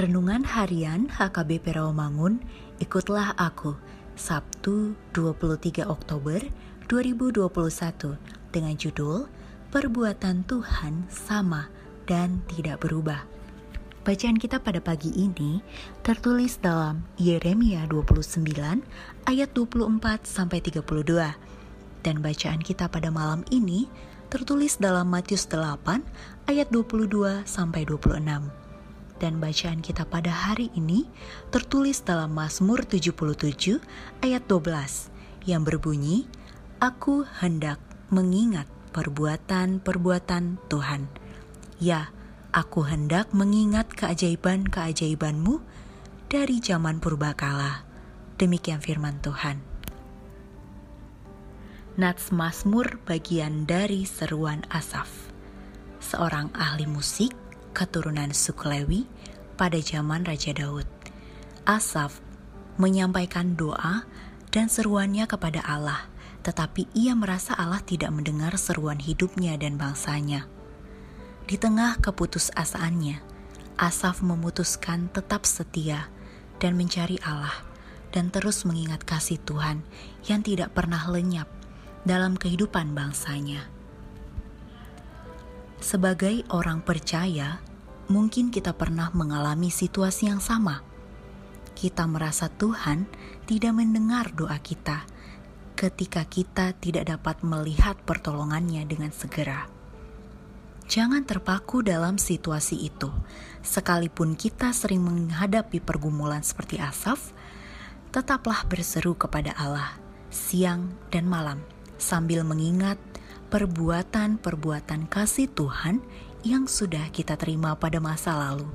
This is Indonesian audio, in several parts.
Renungan Harian HKBP Rawamangun, ikutlah aku, Sabtu 23 Oktober 2021 dengan judul Perbuatan Tuhan Sama dan Tidak Berubah. Bacaan kita pada pagi ini tertulis dalam Yeremia 29 ayat 24 sampai 32 dan bacaan kita pada malam ini tertulis dalam Matius 8 ayat 22 sampai 26 dan bacaan kita pada hari ini tertulis dalam Mazmur 77 ayat 12 yang berbunyi, Aku hendak mengingat perbuatan-perbuatan Tuhan. Ya, aku hendak mengingat keajaiban-keajaibanmu dari zaman purbakala. Demikian firman Tuhan. Nats Mazmur bagian dari seruan Asaf. Seorang ahli musik keturunan suku Lewi pada zaman Raja Daud. Asaf menyampaikan doa dan seruannya kepada Allah, tetapi ia merasa Allah tidak mendengar seruan hidupnya dan bangsanya. Di tengah keputusasaannya, Asaf memutuskan tetap setia dan mencari Allah dan terus mengingat kasih Tuhan yang tidak pernah lenyap dalam kehidupan bangsanya. Sebagai orang percaya, mungkin kita pernah mengalami situasi yang sama. Kita merasa Tuhan tidak mendengar doa kita ketika kita tidak dapat melihat pertolongannya dengan segera. Jangan terpaku dalam situasi itu. Sekalipun kita sering menghadapi pergumulan seperti Asaf, tetaplah berseru kepada Allah siang dan malam sambil mengingat perbuatan-perbuatan kasih Tuhan yang sudah kita terima pada masa lalu.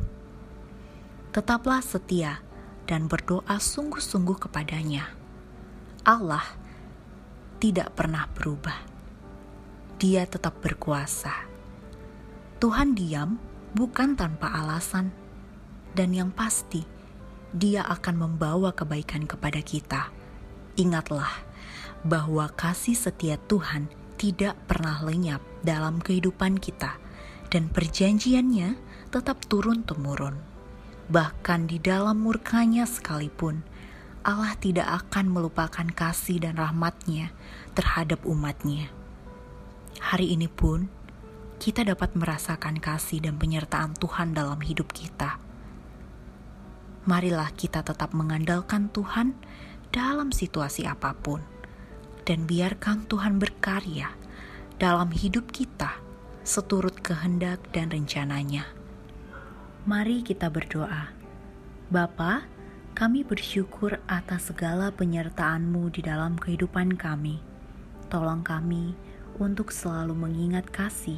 Tetaplah setia dan berdoa sungguh-sungguh kepadanya. Allah tidak pernah berubah. Dia tetap berkuasa. Tuhan diam bukan tanpa alasan, dan yang pasti, Dia akan membawa kebaikan kepada kita. Ingatlah bahwa kasih setia Tuhan tidak pernah lenyap dalam kehidupan kita, dan perjanjiannya tetap turun-temurun. Bahkan di dalam murkanya sekalipun, Allah tidak akan melupakan kasih dan rahmatnya terhadap umatnya. Hari ini pun, kita dapat merasakan kasih dan penyertaan Tuhan dalam hidup kita. Marilah kita tetap mengandalkan Tuhan dalam situasi apa pun dan biarkan Tuhan berkarya dalam hidup kita seturut kehendak dan rencananya. Mari kita berdoa. Bapa, kami bersyukur atas segala penyertaan-Mu di dalam kehidupan kami. Tolong kami untuk selalu mengingat kasih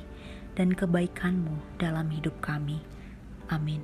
dan kebaikan-Mu dalam hidup kami. Amin.